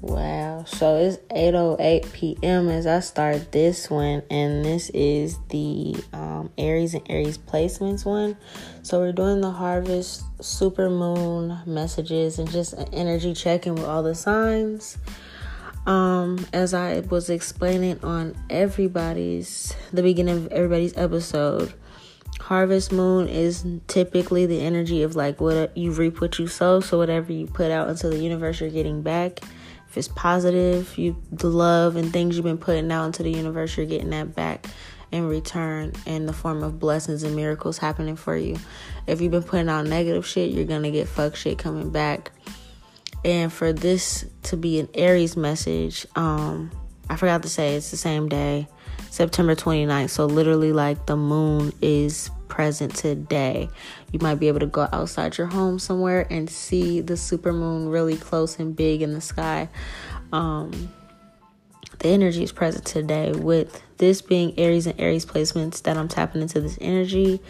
Wow, so it's 8:08 p.m. as I start this one, and this is the um, Aries and Aries placements one. So we're doing the harvest, super moon messages, and just an energy checking with all the signs. Um, as I was explaining on everybody's the beginning of everybody's episode, harvest moon is typically the energy of like what you reap what you sow. So whatever you put out into the universe, you're getting back if it's positive, you the love and things you've been putting out into the universe, you're getting that back in return in the form of blessings and miracles happening for you. If you've been putting out negative shit, you're gonna get fuck shit coming back. And for this to be an Aries message, um, I forgot to say it's the same day, September 29th. So literally like the moon is present today. You might be able to go outside your home somewhere and see the super moon really close and big in the sky. Um, the energy is present today with this being Aries and Aries placements that I'm tapping into this energy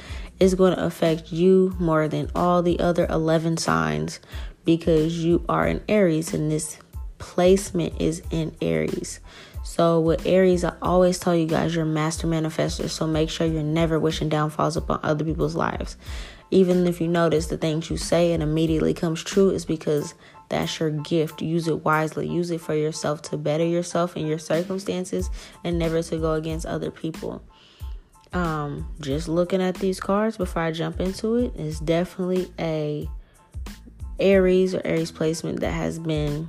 is going to affect you more than all the other 11 signs because you are in Aries and this placement is in Aries. So with Aries, I always tell you guys you're master manifester. So make sure you're never wishing downfalls upon other people's lives. Even if you notice the things you say and immediately comes true is because that's your gift. Use it wisely. Use it for yourself to better yourself and your circumstances and never to go against other people. Um, just looking at these cards before I jump into it is definitely a Aries or Aries placement that has been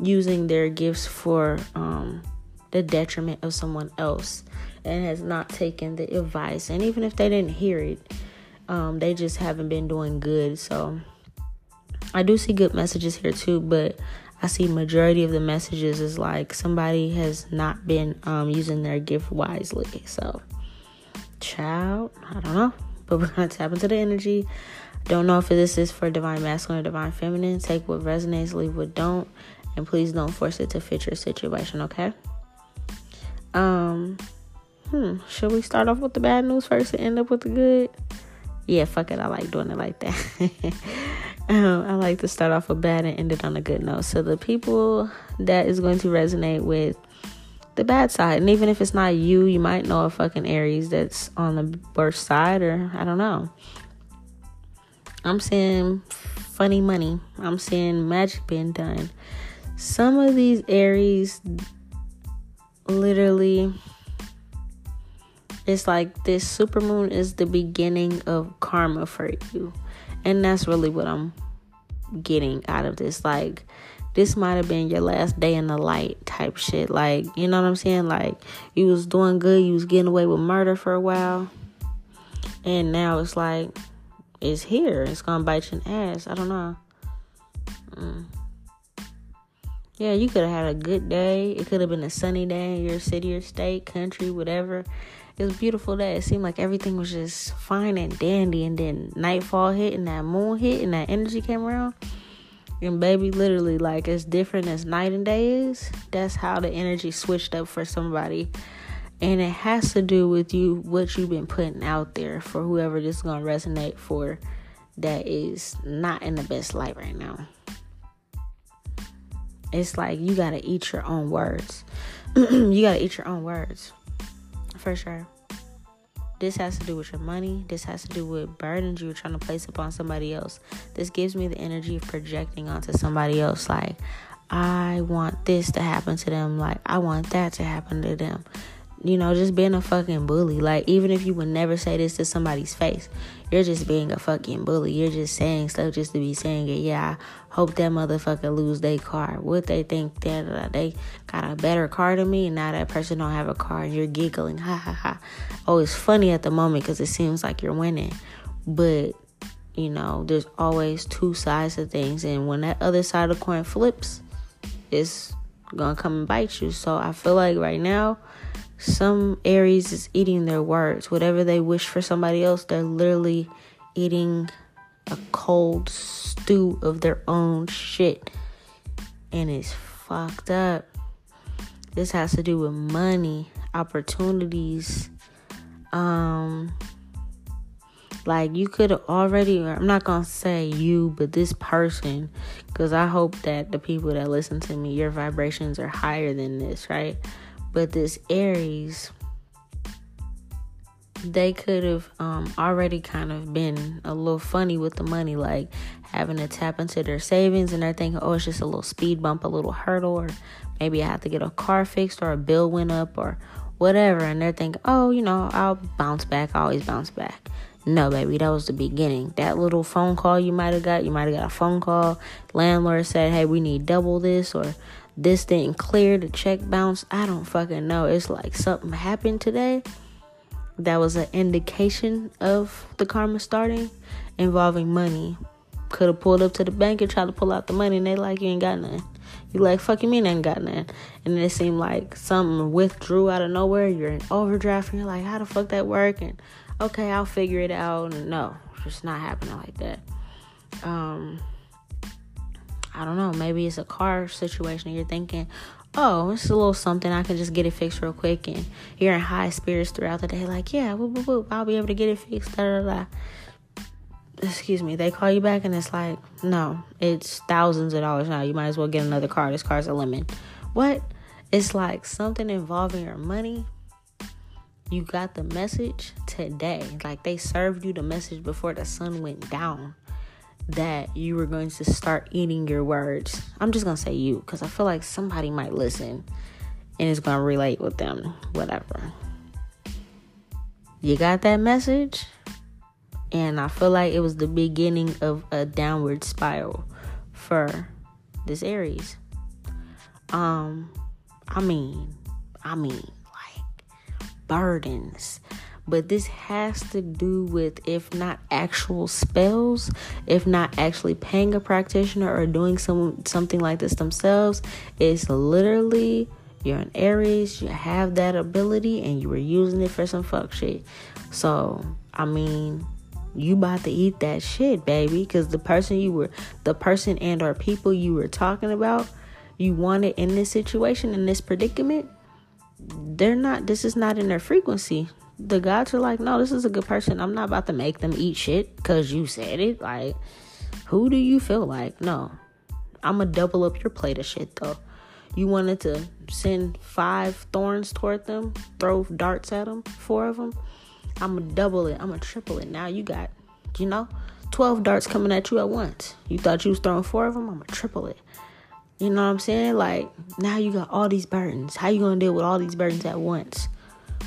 using their gifts for um, the detriment of someone else and has not taken the advice. And even if they didn't hear it, um, they just haven't been doing good. So I do see good messages here too, but I see majority of the messages is like somebody has not been um, using their gift wisely. So, child, I don't know, but we're gonna tap into the energy. Don't know if this is for divine masculine or divine feminine. Take what resonates, leave what don't, and please don't force it to fit your situation. Okay. Um, hmm, should we start off with the bad news first and end up with the good? Yeah, fuck it. I like doing it like that. um, I like to start off with bad and end it on a good note. So the people that is going to resonate with the bad side, and even if it's not you, you might know a fucking Aries that's on the worst side, or I don't know. I'm seeing funny money. I'm seeing magic being done. Some of these Aries literally it's like this supermoon is the beginning of karma for you. And that's really what I'm getting out of this. Like, this might have been your last day in the light type shit. Like, you know what I'm saying? Like, you was doing good, you was getting away with murder for a while. And now it's like, it's here. It's gonna bite you in the ass. I don't know. Mm. Yeah, you could have had a good day. It could have been a sunny day in your city or state, country, whatever. It was beautiful day. It seemed like everything was just fine and dandy. And then nightfall hit and that moon hit and that energy came around. And baby, literally, like as different as night and day is, that's how the energy switched up for somebody. And it has to do with you, what you've been putting out there for whoever this is going to resonate for that is not in the best light right now it's like you gotta eat your own words. you gotta eat your own words. For sure. This has to do with your money. This has to do with burdens you're trying to place upon somebody else. This gives me the energy of projecting onto somebody else. Like, I want this to happen to them. Like, I want that to happen to them you know, just being a fucking bully. Like, even if you would never say this to somebody's face, you're just being a fucking bully. You're just saying stuff just to be saying it. Yeah, I hope that motherfucker lose their car. What they think that they got a better car than me, and now that person don't have a car, and you're giggling. Ha ha ha. Oh, it's funny at the moment because it seems like you're winning, but you know, there's always two sides of things, and when that other side of the coin flips, it's gonna come and bite you. So I feel like right now some Aries is eating their words. Whatever they wish for somebody else, they're literally eating a cold stew of their own shit. And it's fucked up. This has to do with money, opportunities. Um, like you could have already, I'm not gonna say you, but this person, because I hope that the people that listen to me, your vibrations are higher than this, right? But this Aries, they could have um, already kind of been a little funny with the money, like having to tap into their savings and they're thinking, oh, it's just a little speed bump, a little hurdle, or maybe I have to get a car fixed or a bill went up or whatever. And they're thinking, oh, you know, I'll bounce back, I always bounce back. No, baby, that was the beginning. That little phone call you might have got, you might have got a phone call. Landlord said, hey, we need double this, or this didn't clear, the check bounced. I don't fucking know. It's like something happened today that was an indication of the karma starting involving money. Could have pulled up to the bank and tried to pull out the money, and they like, you ain't got nothing. You like, fuck you mean ain't got nothing. And it seemed like something withdrew out of nowhere. You're in overdraft, and you're like, how the fuck that work? And okay, I'll figure it out. And no, it's just not happening like that. Um, I don't know. Maybe it's a car situation. you're thinking, oh, it's a little something. I can just get it fixed real quick. And you're in high spirits throughout the day. Like, yeah, whoop, whoop, whoop, I'll be able to get it fixed. Da, da, da. Excuse me. They call you back and it's like, no, it's thousands of dollars now. You might as well get another car. This car's a lemon. What? It's like something involving your money. You got the message today. Like they served you the message before the sun went down that you were going to start eating your words. I'm just going to say you because I feel like somebody might listen and it's going to relate with them, whatever. You got that message? And I feel like it was the beginning of a downward spiral for this Aries. Um, I mean, I mean, like burdens, but this has to do with if not actual spells if not actually paying a practitioner or doing some something like this themselves it's literally you're an aries you have that ability and you were using it for some fuck shit. So i mean you about to eat that shit baby because the person you were the person and or people you were talking about you wanted in this situation in this predicament they're not this is not in their frequency the gods are like, no, this is a good person. I'm not about to make them eat shit because you said it. Like, who do you feel like? No. I'm going to double up your plate of shit, though. You wanted to send five thorns toward them, throw darts at them, four of them. I'm going to double it. I'm going to triple it. Now you got, you know, 12 darts coming at you at once. You thought you was throwing four of them? I'm going to triple it. You know what I'm saying? Like, now you got all these burdens. How you going to deal with all these burdens at once?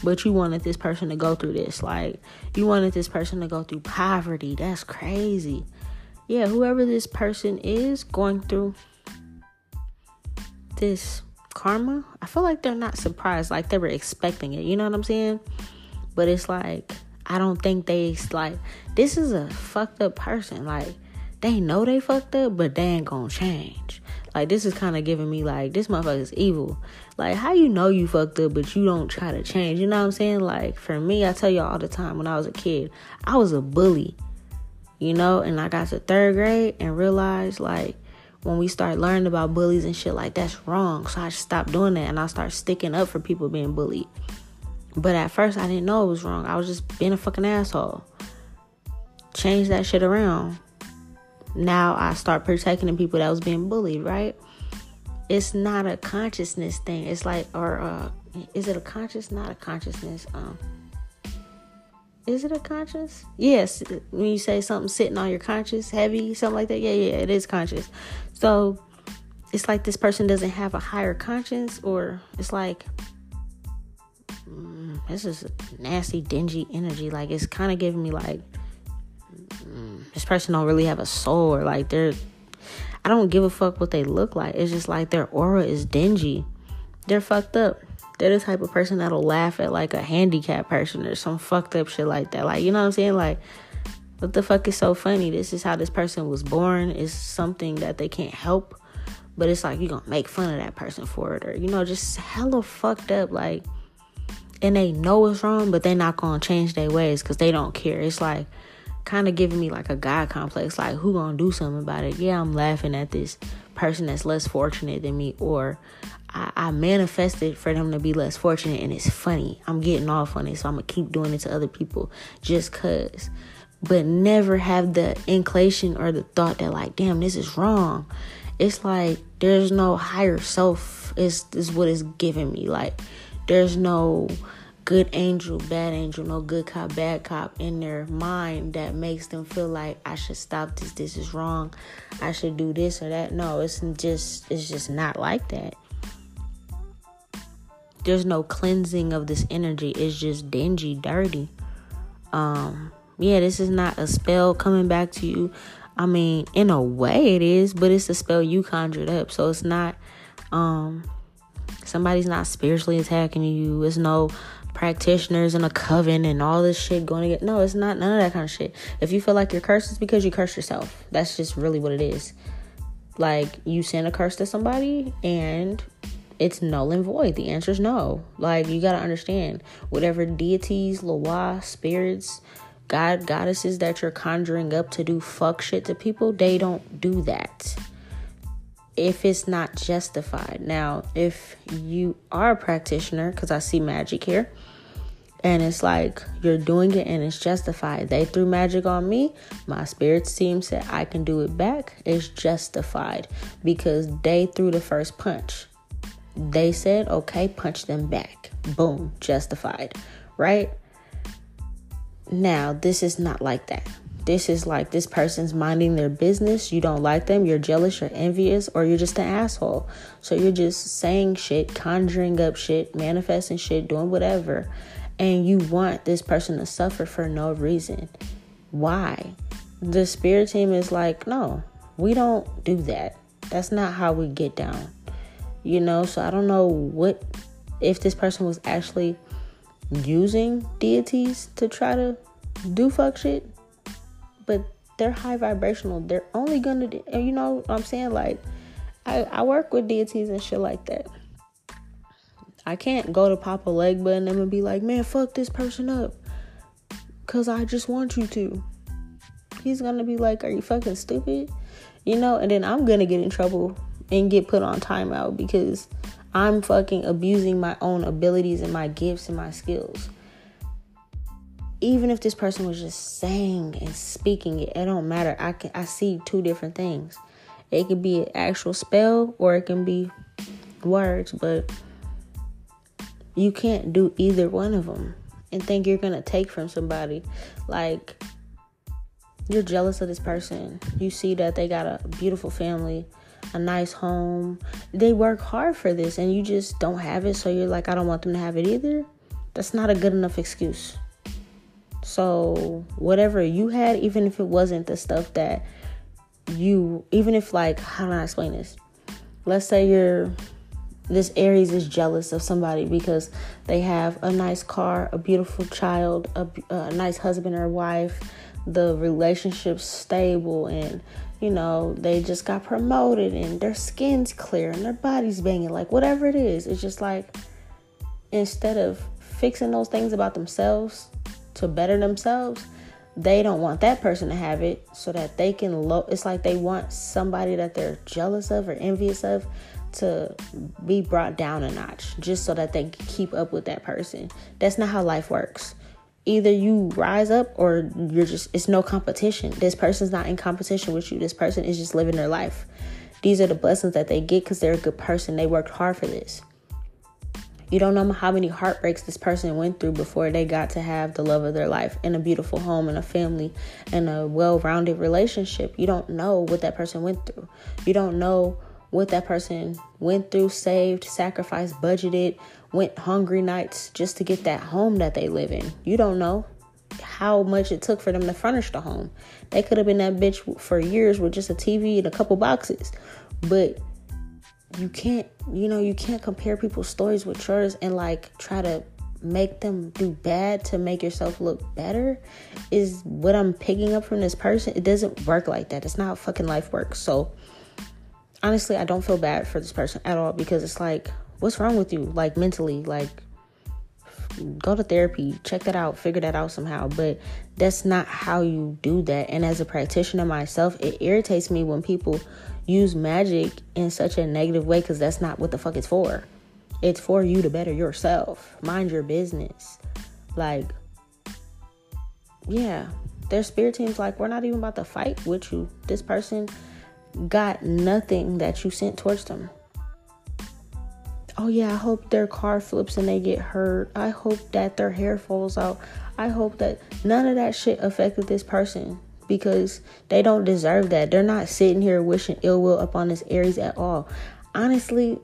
But you wanted this person to go through this. Like, you wanted this person to go through poverty. That's crazy. Yeah, whoever this person is going through this karma, I feel like they're not surprised. Like, they were expecting it. You know what I'm saying? But it's like, I don't think they, like, this is a fucked up person. Like, they know they fucked up, but they ain't gonna change. Like this is kind of giving me like this motherfucker is evil. Like how you know you fucked up, but you don't try to change. You know what I'm saying? Like for me, I tell you all the time when I was a kid, I was a bully. You know, and I got to third grade and realized like when we start learning about bullies and shit like that's wrong. So I stopped doing that and I start sticking up for people being bullied. But at first I didn't know it was wrong. I was just being a fucking asshole. Change that shit around now I start protecting the people that was being bullied, right? It's not a consciousness thing. It's like, or uh, is it a conscious? Not a consciousness. Um, is it a conscious? Yes. When you say something sitting on your conscious, heavy, something like that. Yeah, yeah, it is conscious. So it's like this person doesn't have a higher conscience, or it's like mm, this is nasty, dingy energy. Like it's kind of giving me like this person don't really have a soul or like they're I don't give a fuck what they look like. It's just like their aura is dingy. They're fucked up. They're the type of person that'll laugh at like a handicapped person or some fucked up shit like that. Like, you know what I'm saying? Like, what the fuck is so funny? This is how this person was born. It's something that they can't help. But it's like you're gonna make fun of that person for it, or you know, just hella fucked up. Like, and they know it's wrong, but they're not gonna change their ways because they don't care. It's like kind of giving me like a God complex. Like, who gonna do something about it? Yeah, I'm laughing at this person that's less fortunate than me, or I, I manifested for them to be less fortunate, and it's funny. I'm getting off on it, so I'm gonna keep doing it to other people just cause. But never have the inclination or the thought that like, damn, this is wrong. It's like there's no higher self. Is is what is giving me like. There's no good angel, bad angel, no good cop, bad cop in their mind that makes them feel like I should stop this, this is wrong, I should do this or that. No, it's just it's just not like that. There's no cleansing of this energy. It's just dingy, dirty. Um, yeah, this is not a spell coming back to you. I mean, in a way it is, but it's a spell you conjured up. So it's not um somebody's not spiritually attacking you. It's no practitioners in a coven and all this shit going to get no it's not none of that kind of shit. If you feel like you're cursed it's because you cursed yourself. That's just really what it is. Like you send a curse to somebody and it's null and void. The answer is no. Like you got to understand whatever deities loa spirits god goddesses that you're conjuring up to do fuck shit to people they don't do that. If it's not justified. Now, if you are a practitioner, because I see magic here, and it's like you're doing it and it's justified. They threw magic on me. My spirit team said I can do it back. It's justified because they threw the first punch. They said, okay, punch them back. Boom, justified, right? Now, this is not like that. This is like this person's minding their business. You don't like them, you're jealous, you're envious, or you're just an asshole. So you're just saying shit, conjuring up shit, manifesting shit, doing whatever and you want this person to suffer for no reason. Why? The spirit team is like, no, we don't do that. That's not how we get down. You know, so I don't know what if this person was actually using deities to try to do fuck shit, but they're high vibrational. They're only gonna, you know what I'm saying? Like, I, I work with deities and shit like that. I can't go to pop a leg button and be like, man, fuck this person up. Cause I just want you to. He's gonna be like, Are you fucking stupid? You know, and then I'm gonna get in trouble and get put on timeout because I'm fucking abusing my own abilities and my gifts and my skills. Even if this person was just saying and speaking it, it don't matter. I can I see two different things. It could be an actual spell or it can be words, but you can't do either one of them and think you're going to take from somebody. Like, you're jealous of this person. You see that they got a beautiful family, a nice home. They work hard for this, and you just don't have it. So you're like, I don't want them to have it either. That's not a good enough excuse. So, whatever you had, even if it wasn't the stuff that you, even if, like, how do I explain this? Let's say you're this Aries is jealous of somebody because they have a nice car, a beautiful child, a, a nice husband or wife, the relationship's stable, and you know, they just got promoted and their skin's clear and their body's banging. Like, whatever it is, it's just like instead of fixing those things about themselves to better themselves, they don't want that person to have it so that they can lo- it's like they want somebody that they're jealous of or envious of to be brought down a notch just so that they can keep up with that person. That's not how life works. Either you rise up or you're just, it's no competition. This person's not in competition with you. This person is just living their life. These are the blessings that they get because they're a good person. They worked hard for this. You don't know how many heartbreaks this person went through before they got to have the love of their life and a beautiful home and a family and a well rounded relationship. You don't know what that person went through. You don't know what that person went through, saved, sacrificed, budgeted, went hungry nights just to get that home that they live in. You don't know how much it took for them to furnish the home. They could have been that bitch for years with just a TV and a couple boxes. But you can't, you know, you can't compare people's stories with yours and like try to make them do bad to make yourself look better is what I'm picking up from this person. It doesn't work like that. It's not how fucking life works. So honestly, I don't feel bad for this person at all because it's like, what's wrong with you? Like mentally, like go to therapy, check that out, figure that out somehow. But that's not how you do that. And as a practitioner myself, it irritates me when people use magic in such a negative way because that's not what the fuck it's for. It's for you to better yourself. Mind your business. Like, yeah, their spirit team's like, we're not even about to fight with you. This person got nothing that you sent towards them. Oh, yeah, I hope their car flips and they get hurt. I hope that their hair falls out. I hope that none of that shit affected this person because they don't deserve that. They're not sitting here wishing ill will upon this Aries at all. Honestly,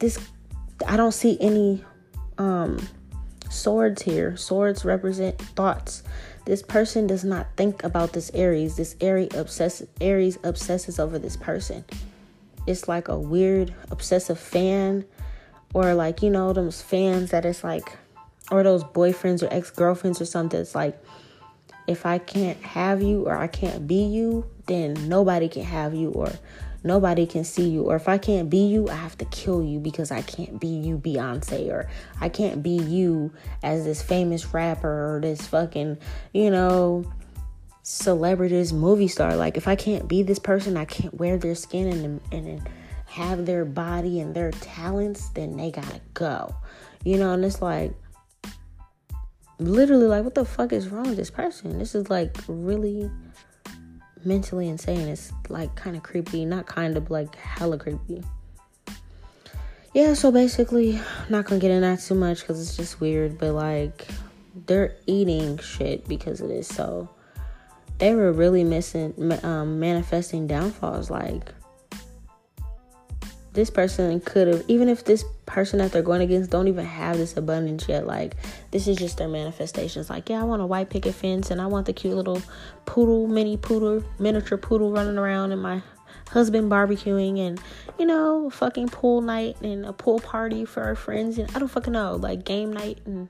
this I don't see any um swords here. Swords represent thoughts. This person does not think about this Aries. This Aries obsesses Aries obsesses over this person. It's like a weird obsessive fan or like, you know, those fans that it's like or those boyfriends or ex-girlfriends or something. It's like if I can't have you or I can't be you, then nobody can have you or nobody can see you. Or if I can't be you, I have to kill you because I can't be you, Beyonce, or I can't be you as this famous rapper or this fucking, you know, celebrities, movie star. Like if I can't be this person, I can't wear their skin and and have their body and their talents, then they gotta go. You know, and it's like literally like what the fuck is wrong with this person? This is like really mentally insane. It's like kind of creepy, not kind of like hella creepy. Yeah, so basically, I'm not gonna get in that too much because it's just weird, but like they're eating shit because of this. So they were really missing, um, manifesting downfalls. Like this person could have, even if this person that they're going against don't even have this abundance yet, like this is just their manifestations. Like, yeah, I want a white picket fence and I want the cute little poodle, mini poodle, miniature poodle running around and my husband barbecuing and, you know, fucking pool night and a pool party for our friends and I don't fucking know, like game night and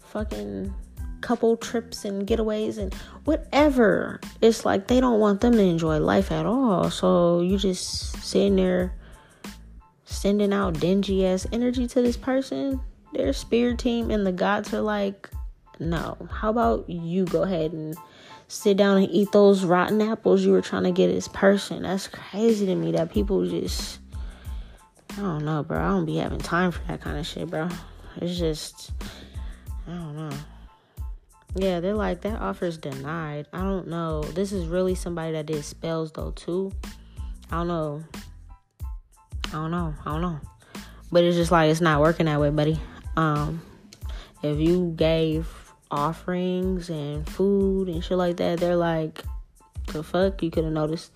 fucking couple trips and getaways and whatever. It's like they don't want them to enjoy life at all. So you just sitting there sending out dingy ass energy to this person, their spirit team and the gods are like, no. How about you go ahead and sit down and eat those rotten apples you were trying to get this person? That's crazy to me that people just, I don't know, bro. I don't be having time for that kind of shit, bro. It's just, I don't know. Yeah, they're like, that offer's denied. I don't know. This is really somebody that did spells, though, too. I don't know. I don't know. I don't know. But it's just like it's not working that way, buddy. Um, if you gave offerings and food and shit like that, they're like, the fuck? You could have noticed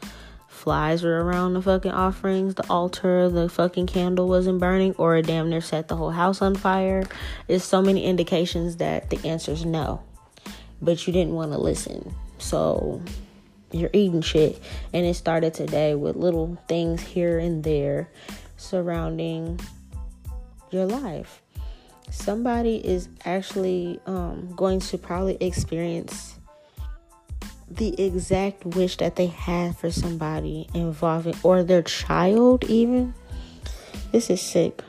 flies were around the fucking offerings, the altar, the fucking candle wasn't burning, or a damn near set the whole house on fire. There's so many indications that the answer is no. But you didn't want to listen. So you're eating shit. And it started today with little things here and there surrounding your life. Somebody is actually um, going to probably experience the exact wish that they had for somebody involving or their child even this is sick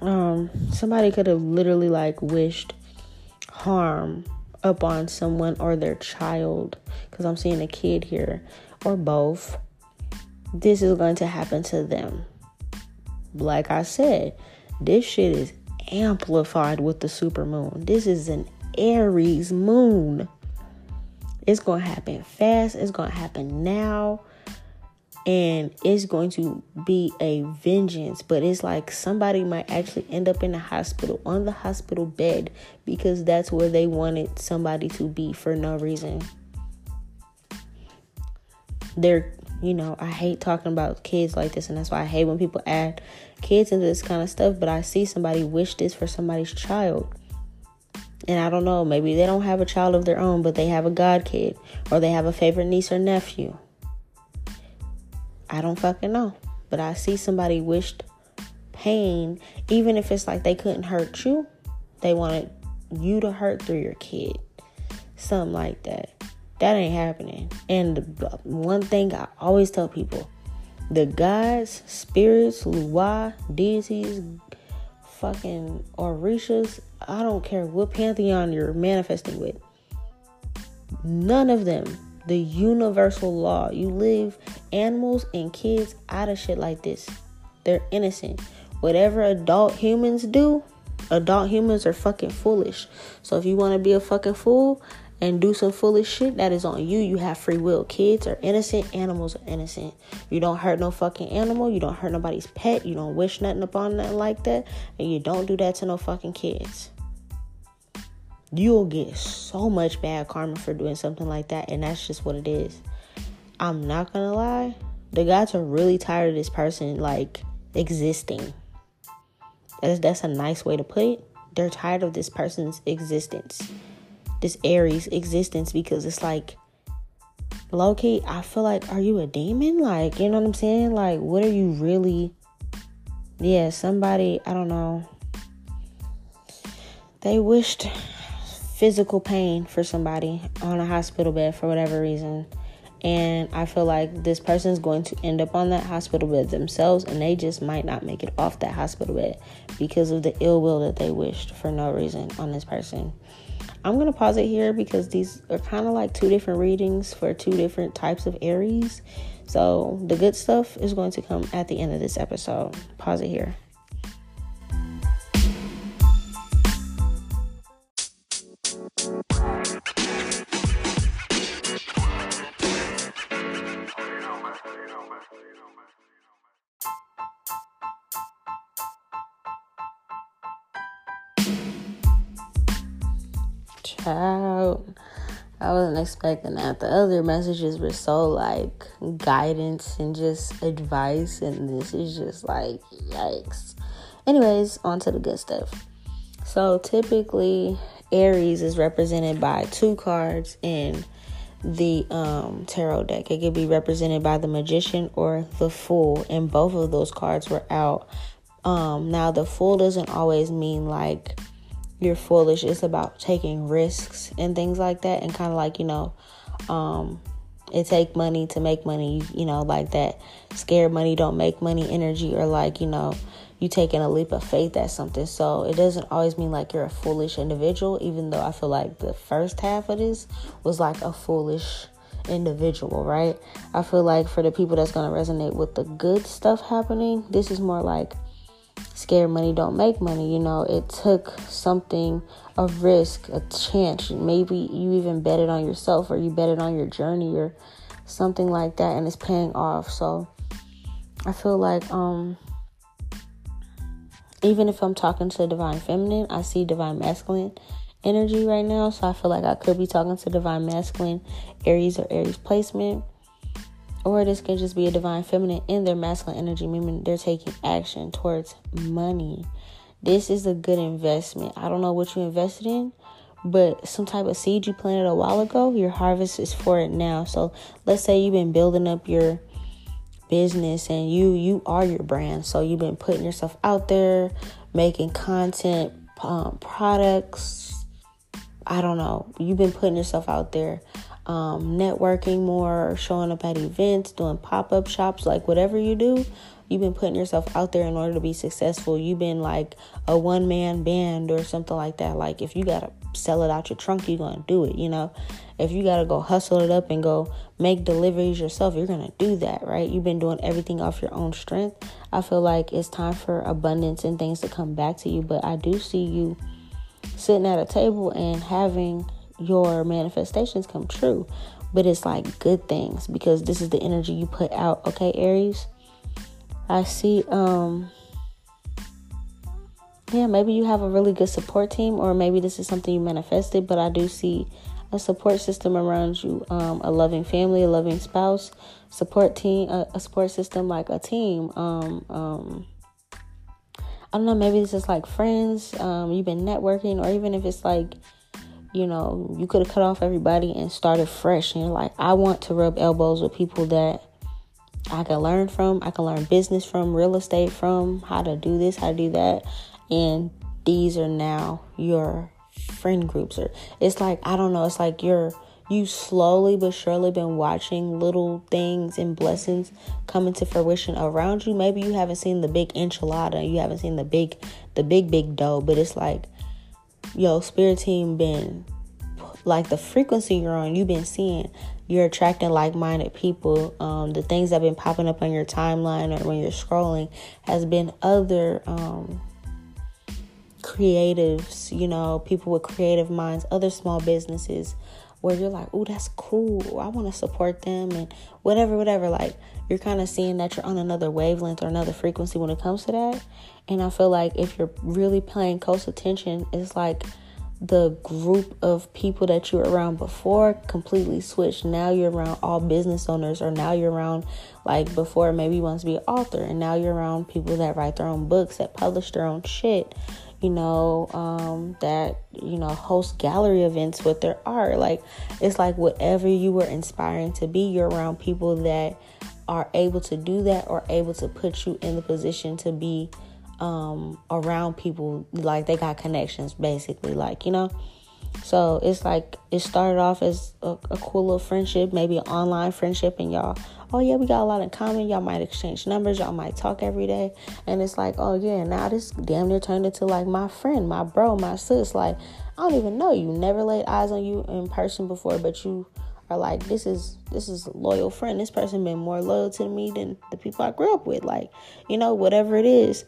um somebody could have literally like wished harm upon someone or their child because I'm seeing a kid here or both, this is going to happen to them. Like I said, this shit is amplified with the super moon. This is an Aries moon. It's going to happen fast, it's going to happen now and it's going to be a vengeance but it's like somebody might actually end up in the hospital on the hospital bed because that's where they wanted somebody to be for no reason. They're you know i hate talking about kids like this and that's why i hate when people add kids into this kind of stuff but i see somebody wish this for somebody's child. And I don't know, maybe they don't have a child of their own, but they have a god kid or they have a favorite niece or nephew I don't fucking know. But I see somebody wished pain, even if it's like they couldn't hurt you, they wanted you to hurt through your kid. Something like that. That ain't happening. And one thing I always tell people the gods, spirits, loa, deities, fucking Orishas, I don't care what pantheon you're manifesting with. None of them, the universal law, you leave animals and kids out of shit like this. They're innocent. Whatever adult humans do, adult humans are fucking foolish. So if you want to be a fucking fool, and do some foolish shit, that is on you. You have free will. Kids are innocent, animals are innocent. You don't hurt no fucking animal, you don't hurt nobody's pet, you don't wish nothing upon nothing like that, and you don't do that to no fucking kids. You'll get so much bad karma for doing something like that, and that's just what it is. I'm not gonna lie, the gods are really tired of this person like existing. That's that's a nice way to put it. They're tired of this person's existence this Aries existence because it's like low I feel like, are you a demon? Like, you know what I'm saying? Like, what are you really? Yeah, somebody, I don't know. They wished physical pain for somebody on a hospital bed for whatever reason. And I feel like this person is going to end up on that hospital bed themselves, and they just might not make it off that hospital bed because of the ill will that they wished for no reason on this person. I'm to pause it here because these are kind of like two different readings for two different types of Aries. So the good stuff is going to come at the end of this episode. Pause it here. Expecting that. The other messages were so like guidance and just advice, and this is just like yikes. Anyways, on to the good stuff. So typically, Aries is represented by two cards in the um, tarot deck. It could be represented by the Magician or the Fool, and both of those cards were out. Um, now, the Fool doesn't always mean like you're foolish. It's about taking risks and things like that, and kind of like you know, um, it take money to make money. You know, like that scared money don't make money energy, or like you know, you taking a leap of faith at something. So it doesn't always mean like you're a foolish individual. Even though I feel like the first half of this was like a foolish individual, right? I feel like for the people that's gonna resonate with the good stuff happening, this is more like scared money don't make money. You know, it took something, a risk, a chance. Maybe you even bet it on yourself or you bet it on your journey or something like that and it's paying off. So I feel like um even if I'm talking to divine feminine, I see divine masculine energy right now. So I feel like I could be talking to divine masculine Aries or Aries placement or this can just be a divine feminine in their masculine energy, meaning they're taking action towards money. This is a good investment. I don't know what you invested in, but some type of seed you planted a while ago, your harvest is for it now. So let's say you've been building up your business and you you are your brand. So you've been putting yourself out there, making content, um, products. I don't know. You've been putting yourself out there um, networking more, showing up at events, doing pop up shops, like whatever you do, you've been putting yourself out there in order to be successful. You've been like a one man band or something like that. Like if you gotta sell it out your trunk, you're gonna do it, you know. If you gotta go hustle it up and go make deliveries yourself, you're gonna do that, right? You've been doing everything off your own strength. I feel like it's time for abundance and things to come back to you, but I do see you sitting at a table and having your manifestations come true. But it's like good things because this is the energy you put out, okay, Aries? I see um yeah, maybe you have a really good support team or maybe this is something you manifested, but I do see a support system around you, um, a loving family, a loving spouse, support team, a, a support system like a team. Um, um, I don't know, maybe this is like friends, um, you've been networking, or even if it's like you know, you could have cut off everybody and started fresh. And you're like, I want to rub elbows with people that I can learn from, I can learn business from, real estate from, how to do this, how to do that. And these are now your friend groups or it's like I don't know, it's like you're you slowly but surely been watching little things and blessings come into fruition around you. Maybe you haven't seen the big enchilada, you haven't seen the big the big big dough, but it's like yo, spirit team been like the frequency you're on, you've been seeing you're attracting like-minded people. Um, the things that have been popping up on your timeline or when you're scrolling has been other um, creatives you know people with creative minds other small businesses where you're like oh that's cool. I want to support them and whatever whatever. Like you're kind of seeing that you're on another wavelength or another frequency when it comes to that. And i feel like if you're really paying close attention it's like the group of people that you were around before completely switched. Now you're around all business owners, or now you're around like before maybe you want to be an author, and now you're around people that write their own books, that publish their own shit, you know, um, that you know host gallery events with their art. Like it's like whatever you were inspiring to be, you're around people that are able to do that or able to put you in the position to be um, around people like they got connections basically like you know so it's like it started off as a, a, cool little friendship maybe an online friendship and y'all oh yeah we got a lot in common. Y'all might exchange numbers. Y'all might talk every day. And it's like oh yeah now this damn near turned into like my friend my bro my sis. Like i don't even know. You never laid eyes on you in person before but you are like this is this is a loyal friend. This person been more loyal to me than the people i grew up with. Like you know whatever it is.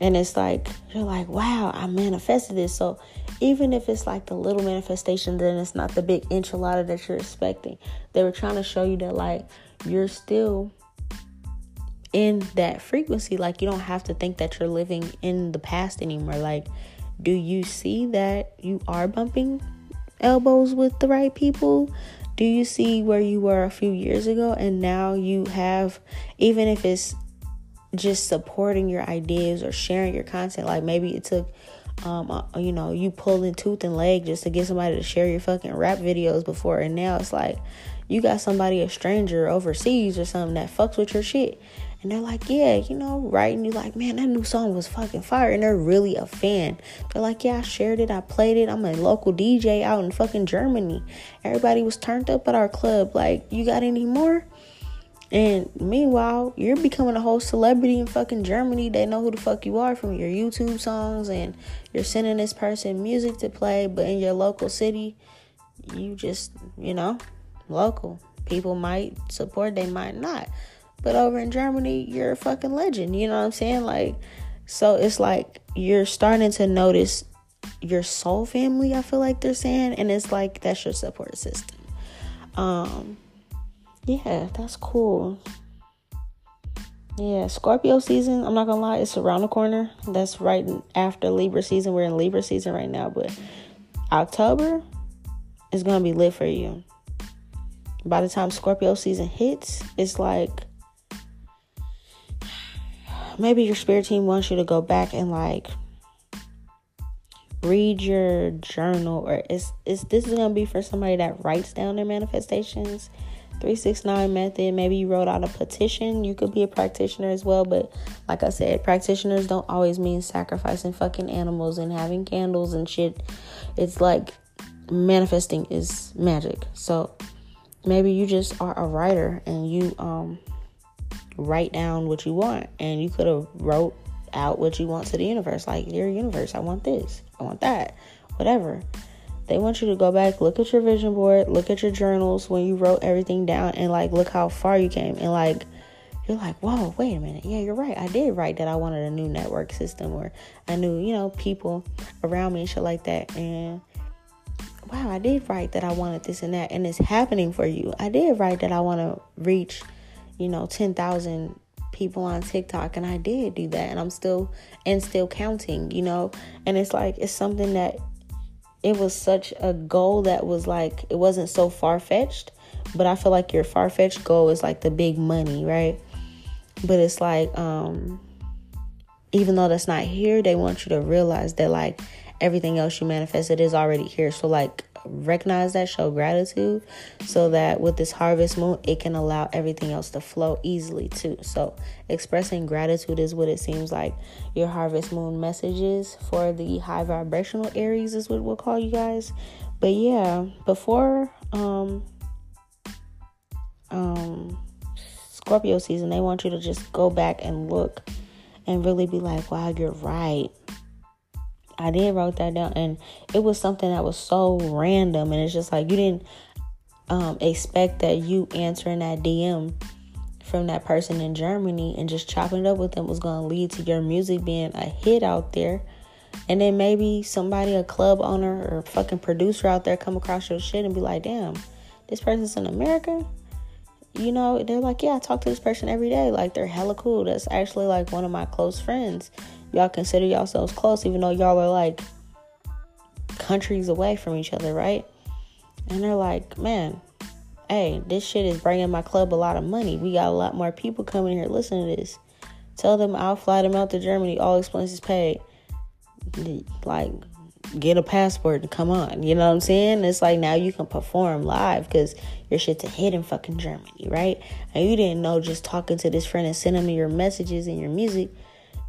And it's like, you're like, wow, I manifested this. So even if it's like the little manifestation, then it's not the big enchilada that you're expecting. They were trying to show you that, like, you're still in that frequency. Like, you don't have to think that you're living in the past anymore. Like, do you see that you are bumping elbows with the right people? Do you see where you were a few years ago and now you have, even if it's just supporting your ideas or sharing your content. Like maybe it took, um, you know, you pulling tooth and leg just to get somebody to share your fucking rap videos before, and now it's like you got somebody a stranger overseas or something that fucks with your shit. And they're like, yeah, you know, right? And you're like, man, that new song was fucking fire. And they're really a fan. They're like, yeah, I shared it. I played it. I'm a local DJ out in fucking Germany. Everybody was turned up at our club. Like, you got any more? And meanwhile, you're becoming a whole celebrity in fucking Germany. They know who the fuck you are from your YouTube songs, and you're sending this person music to play. But in your local city, you just, you know, local. People might support, they might not. But over in Germany, you're a fucking legend. You know what I'm saying? Like, so it's like you're starting to notice your soul family, I feel like they're saying. And it's like that's your support system. Um, yeah, that's cool. Yeah, Scorpio season, I'm not gonna lie, it's around the corner. That's right after Libra season. We're in Libra season right now, but October is gonna be lit for you. By the time Scorpio season hits, it's like maybe your spirit team wants you to go back and like read your journal or it's, it's this is gonna be for somebody that writes down their manifestations 369 method. Maybe you wrote out a petition. You could be a practitioner as well. But like I said, practitioners don't always mean sacrificing fucking animals and having candles and shit. It's like manifesting is magic. So maybe you just are a writer and you um write down what you want and you could have wrote out what you want to the universe like dear universe i want this i want that whatever they want you to go back, look at your vision board, look at your journals when you wrote everything down, and like look how far you came. And like, you're like, whoa, wait a minute. Yeah, you're right. I did write that I wanted a new network system, or I knew, you know, people around me and shit like that. And wow, I did write that I wanted this and that, and it's happening for you. I did write that I want to reach, you know, 10,000 people on TikTok, and I did do that, and I'm still and still counting, you know. And it's like it's something that it was such a goal that was like it wasn't so far fetched, but I feel like your far fetched goal is like the big money, right? But it's like um even though that's not here, they want you to realize that like everything else you manifested is already here. So like recognize that, show gratitude, so that with this harvest moon, it can allow everything else to flow easily too. So, expressing gratitude is what it seems like your harvest moon messages for the high vibrational Aries, is what we'll call you guys. But yeah, before um um Scorpio season, they want you to just go back and look and really be like, wow, you're right. I did wrote that down and it was something that was so random and it's just like you didn't um, expect that you answering that DM from that person in Germany and just chopping it up with them was going to lead to your music being a hit out there. And then maybe somebody, a club owner or fucking producer out there come across your shit and be like, damn, this person's in America? You know, they're like, yeah, I talk to this person every day. Like, they're hella cool. That's actually like one of my close friends. Y'all consider yourselves close, even though y'all are like countries away from each other, right? And they're like, man, hey, this shit is bringing my club a lot of money. We got a lot more people coming here listening to this. Tell them I'll fly them out to Germany, all expenses paid. Like, get a passport and come on. You know what I'm saying? It's like now you can perform live because your shit's a hit in fucking Germany, right? And you didn't know just talking to this friend and sending me your messages and your music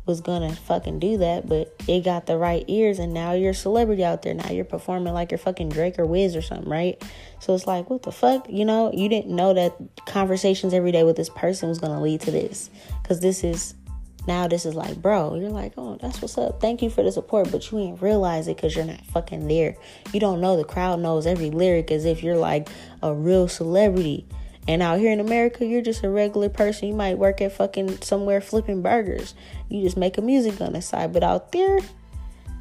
was gonna fucking do that, but it got the right ears, and now you're a celebrity out there. Now you're performing like you're fucking Drake or Wiz or something, right? So it's like, what the fuck? You know, you didn't know that conversations every day with this person was gonna lead to this, because this is now this is like, bro, you're like, oh, that's what's up. Thank you for the support, but you ain't realize it because you're not fucking there. You don't know the crowd knows every lyric as if you're like a real celebrity. And out here in America, you're just a regular person. You might work at fucking somewhere flipping burgers. You just make a music on the side. But out there,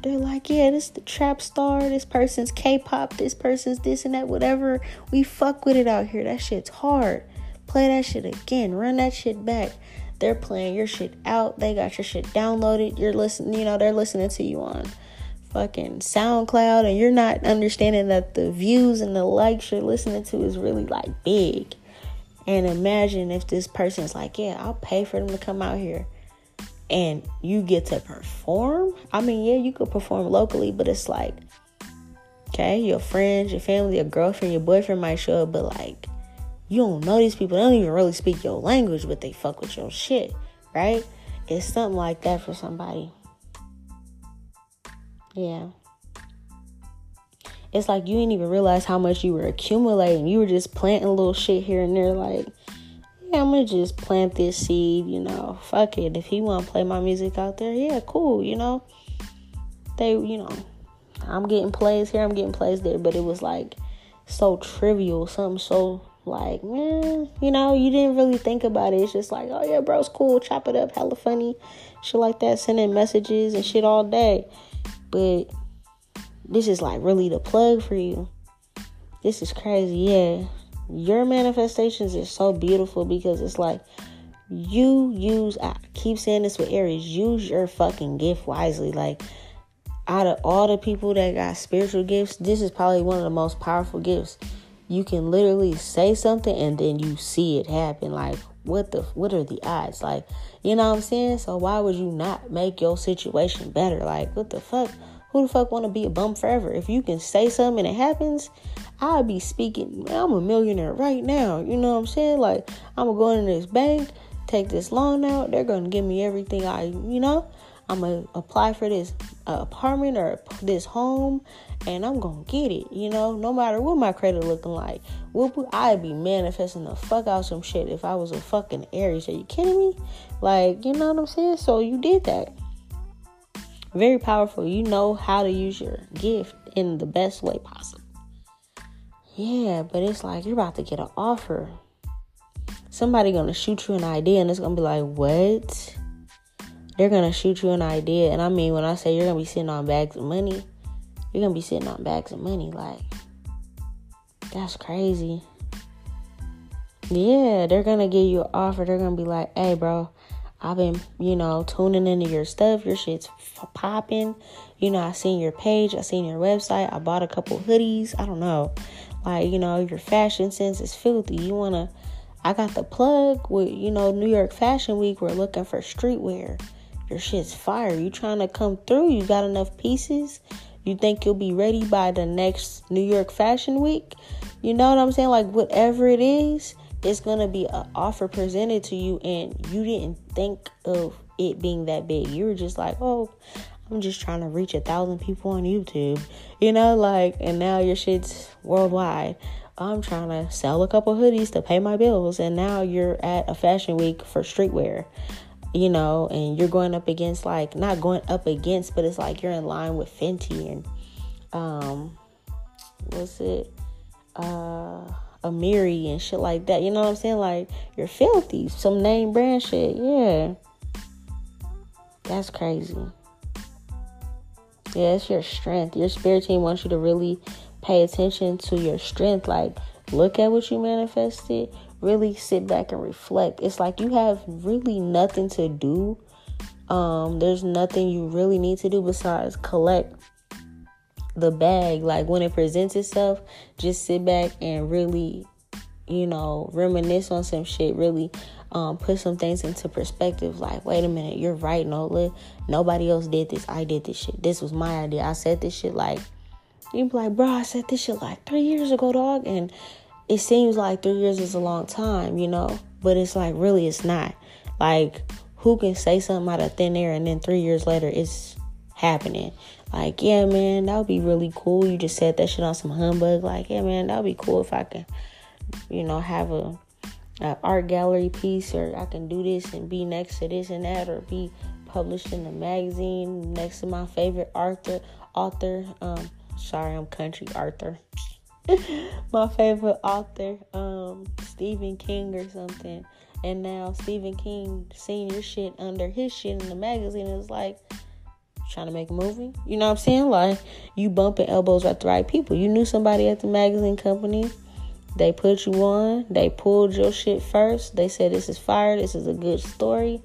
they're like, yeah, this the trap star. This person's K-pop. This person's this and that. Whatever. We fuck with it out here. That shit's hard. Play that shit again. Run that shit back. They're playing your shit out. They got your shit downloaded. You're listening. You know they're listening to you on fucking SoundCloud, and you're not understanding that the views and the likes you're listening to is really like big. And imagine if this person's like, yeah, I'll pay for them to come out here and you get to perform. I mean, yeah, you could perform locally, but it's like, okay, your friends, your family, your girlfriend, your boyfriend might show up, but like, you don't know these people. They don't even really speak your language, but they fuck with your shit, right? It's something like that for somebody. Yeah it's like you didn't even realize how much you were accumulating. You were just planting little shit here and there, like, yeah, I'm gonna just plant this seed, you know. Fuck it. If he wanna play my music out there, yeah, cool, you know. They, you know, I'm getting plays here, I'm getting plays there, but it was like so trivial, something so like, you know, you didn't really think about it. It's just like, oh yeah, bro, it's cool, chop it up, hella funny, shit like that, sending messages and shit all day. But this is like really the plug for you. This is crazy. Yeah. Your manifestations is so beautiful because it's like you use I keep saying this with Aries, use your fucking gift wisely. Like out of all the people that got spiritual gifts, this is probably one of the most powerful gifts. You can literally say something and then you see it happen. Like what the what are the odds? Like, you know what I'm saying? So why would you not make your situation better? Like, what the fuck? Who the fuck want to be a bum forever? If you can say something and it happens, I'll be speaking. I'm a millionaire right now. You know what I'm saying? Like, I'm going to go into this bank, take this loan out. They're going to give me everything I, you know, I'm going to apply for this uh, apartment or this home and I'm going to get it, you know, no matter what my credit looking like. Whoop, I'd be manifesting the fuck out some shit if I was a fucking Aries. Are you kidding me? Like, you know what I'm saying? So you did that. Very powerful. You know how to use your gift in the best way possible. Yeah, but it's like you're about to get an offer. Somebody gonna shoot you an idea and it's gonna be like, what? They're gonna shoot you an idea. And I mean when I say you're gonna be sitting on bags of money, you're gonna be sitting on bags of money. Like that's crazy. Yeah, they're gonna give you an offer. They're gonna be like, hey bro, I've been, you know, tuning into your stuff. Your shit's popping. You know, I seen your page. I seen your website. I bought a couple hoodies. I don't know. Like, you know, your fashion sense is filthy. You want to, I got the plug with, you know, New York Fashion Week. We're looking for streetwear. Your shit's fire. You trying to come through? You got enough pieces? You think you'll be ready by the next New York Fashion Week? You know what I'm saying? Like, whatever it is, it's gonna be an offer presented to you and you didn't think of it being that big. You were just like, oh, I'm just trying to reach a thousand people on YouTube, you know, like, and now your shit's worldwide. I'm trying to sell a couple hoodies to pay my bills, and now you're at a fashion week for streetwear, you know, and you're going up against like not going up against, but it's like you're in line with Fenty and um, what's it, uh, Amiri and shit like that. You know what I'm saying? Like you're filthy, some name brand shit, yeah. That's crazy. Yeah, it's your strength. Your spirit team wants you to really pay attention to your strength. Like, look at what you manifested. Really sit back and reflect. It's like you have really nothing to do. Um, there's nothing you really need to do besides collect the bag. Like when it presents itself, just sit back and really, you know, reminisce on some shit. Really um, put some things into perspective. Like, wait a minute, you're right, Nola. Nobody else did this. I did this shit. This was my idea. I said this shit like, you be like, bro, I said this shit like three years ago, dog. And it seems like three years is a long time, you know? But it's like, really, it's not. Like, who can say something out of thin air and then three years later it's happening? Like, yeah, man, that would be really cool. You just said that shit on some humbug. Like, yeah, man, that would be cool if I can, you know, have a an art gallery piece or I can do this and be next to this and that or be published in a magazine next to my favorite author author um sorry I'm country Arthur my favorite author um Stephen King or something and now Stephen King seeing your shit under his shit in the magazine is like trying to make a movie you know what I'm saying like you bumping elbows at the right people you knew somebody at the magazine company they put you on. They pulled your shit first. They said this is fire. This is a good story.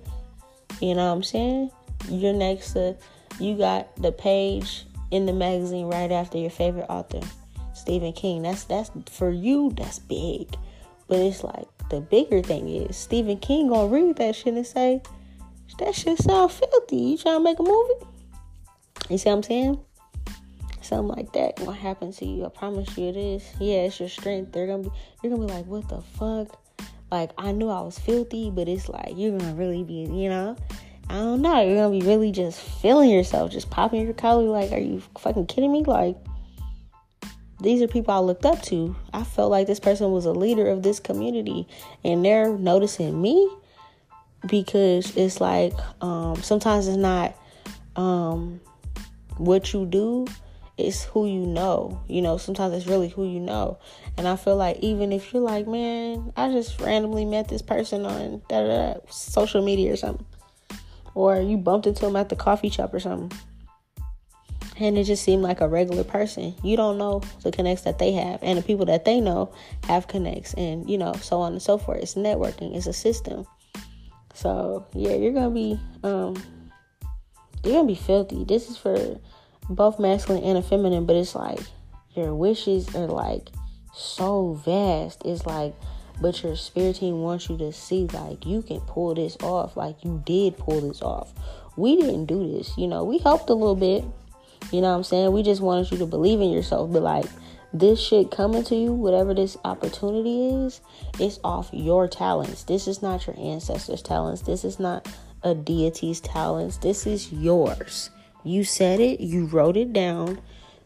You know what I'm saying? You're next to you got the page in the magazine right after your favorite author, Stephen King. That's that's for you. That's big. But it's like the bigger thing is Stephen King gonna read that shit and say, "That shit sound filthy." You trying to make a movie? You see what I'm saying? something like that gonna happen to you. I promise you it is. Yeah, it's your strength. They're gonna be you're gonna be like, what the fuck? Like I knew I was filthy, but it's like you're gonna really be, you know, I don't know, you're gonna be really just feeling yourself, just popping your collar, like, are you fucking kidding me? Like these are people I looked up to. I felt like this person was a leader of this community and they're noticing me because it's like um sometimes it's not um what you do it's who you know. You know, sometimes it's really who you know. And I feel like even if you're like, man, I just randomly met this person on social media or something, or you bumped into them at the coffee shop or something, and it just seemed like a regular person. You don't know the connects that they have, and the people that they know have connects, and you know, so on and so forth. It's networking. It's a system. So yeah, you're gonna be um, you're gonna be filthy. This is for both masculine and a feminine, but it's like your wishes are like so vast. It's like, but your spirit team wants you to see like you can pull this off, like you did pull this off. We didn't do this, you know, we helped a little bit. You know what I'm saying? We just wanted you to believe in yourself, but like this shit coming to you, whatever this opportunity is, it's off your talents. This is not your ancestors' talents. This is not a deity's talents. This is yours. You said it, you wrote it down.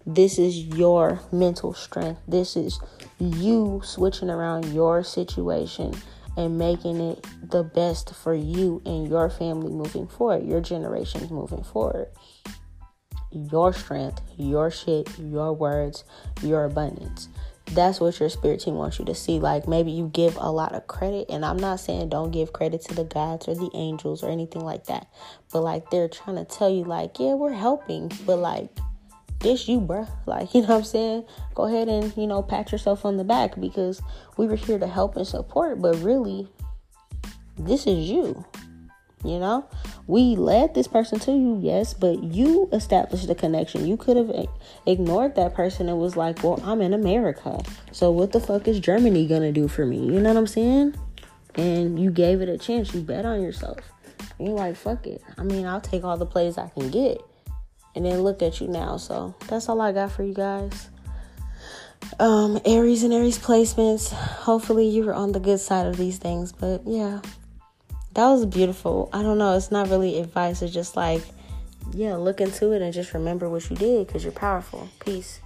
This is your mental strength. This is you switching around your situation and making it the best for you and your family moving forward, your generations moving forward. Your strength, your shit, your words, your abundance. That's what your spirit team wants you to see. Like maybe you give a lot of credit, and I'm not saying don't give credit to the gods or the angels or anything like that, but like they're trying to tell you, like, yeah, we're helping, but like, this you, bruh. Like, you know what I'm saying? Go ahead and, you know, pat yourself on the back because we were here to help and support, but really, this is you. You know, we led this person to you, yes, but you established the connection. You could have ignored that person and was like, Well, I'm in America. So what the fuck is Germany gonna do for me? You know what I'm saying? And you gave it a chance. You bet on yourself. And you're like, fuck it. I mean, I'll take all the plays I can get. And then look at you now. So that's all I got for you guys. Um, Aries and Aries placements. Hopefully you were on the good side of these things. But yeah, that was beautiful. I don't know. It's not really advice. It's just like yeah, look into it and just remember what you did because you're powerful. Peace.